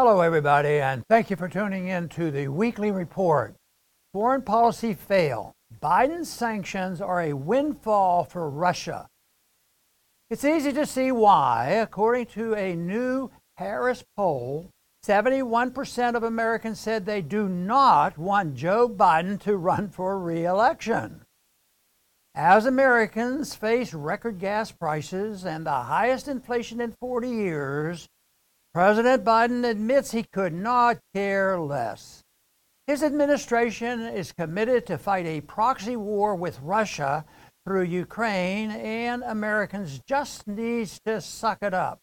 Hello, everybody, and thank you for tuning in to the weekly report. Foreign policy fail. Biden's sanctions are a windfall for Russia. It's easy to see why. According to a new Harris poll, 71% of Americans said they do not want Joe Biden to run for re election. As Americans face record gas prices and the highest inflation in 40 years, President Biden admits he could not care less. His administration is committed to fight a proxy war with Russia through Ukraine, and Americans just need to suck it up.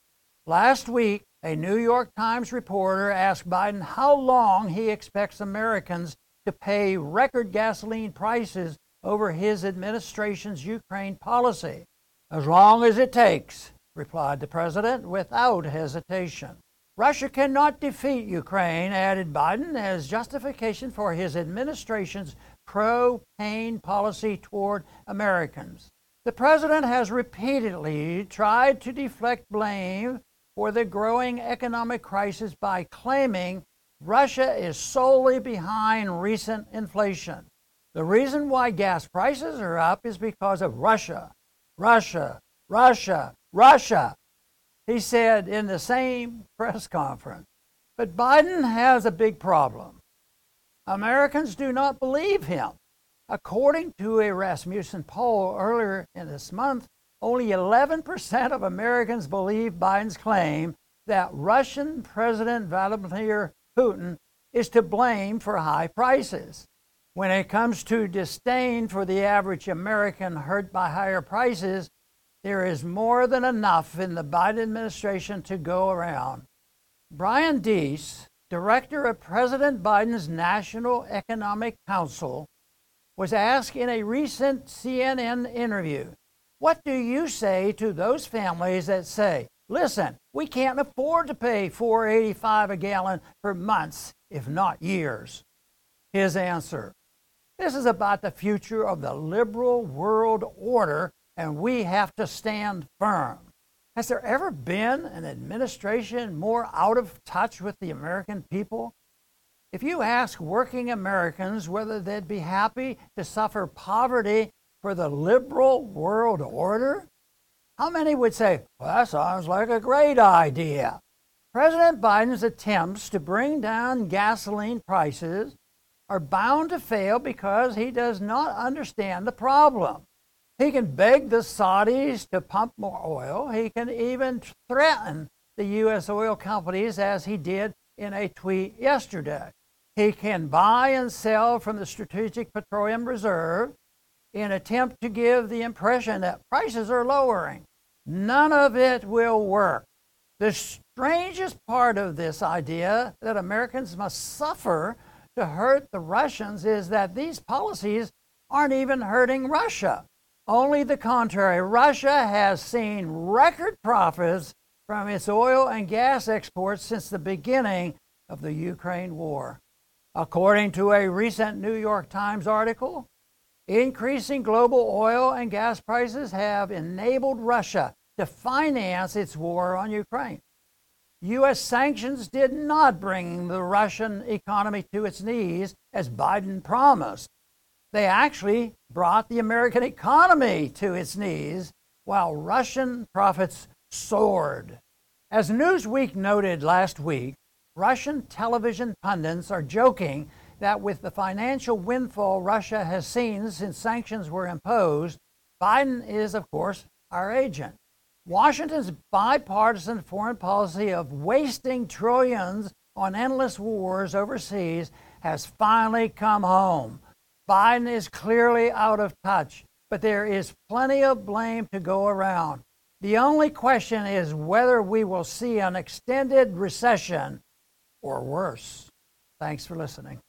Last week, a New York Times reporter asked Biden how long he expects Americans to pay record gasoline prices over his administration's Ukraine policy. As long as it takes, replied the president without hesitation. Russia cannot defeat Ukraine, added Biden, as justification for his administration's pro pain policy toward Americans. The president has repeatedly tried to deflect blame for the growing economic crisis by claiming Russia is solely behind recent inflation. The reason why gas prices are up is because of Russia. Russia, Russia, Russia he said in the same press conference. But Biden has a big problem. Americans do not believe him. According to a Rasmussen poll earlier in this month, only 11% of Americans believe Biden's claim that Russian President Vladimir Putin is to blame for high prices. When it comes to disdain for the average American hurt by higher prices, there is more than enough in the Biden administration to go around. Brian Deese, director of President Biden's National Economic Council, was asked in a recent CNN interview, What do you say to those families that say, listen, we can't afford to pay 485 a gallon for months, if not years? His answer, This is about the future of the liberal world order and we have to stand firm. Has there ever been an administration more out of touch with the American people? If you ask working Americans whether they'd be happy to suffer poverty for the liberal world order, how many would say, well, that sounds like a great idea? President Biden's attempts to bring down gasoline prices are bound to fail because he does not understand the problem. He can beg the Saudis to pump more oil. He can even threaten the U.S. oil companies, as he did in a tweet yesterday. He can buy and sell from the Strategic Petroleum Reserve in attempt to give the impression that prices are lowering. None of it will work. The strangest part of this idea that Americans must suffer to hurt the Russians is that these policies aren't even hurting Russia. Only the contrary. Russia has seen record profits from its oil and gas exports since the beginning of the Ukraine war. According to a recent New York Times article, increasing global oil and gas prices have enabled Russia to finance its war on Ukraine. U.S. sanctions did not bring the Russian economy to its knees as Biden promised. They actually brought the American economy to its knees while Russian profits soared. As Newsweek noted last week, Russian television pundits are joking that with the financial windfall Russia has seen since sanctions were imposed, Biden is, of course, our agent. Washington's bipartisan foreign policy of wasting trillions on endless wars overseas has finally come home. Biden is clearly out of touch, but there is plenty of blame to go around. The only question is whether we will see an extended recession or worse. Thanks for listening.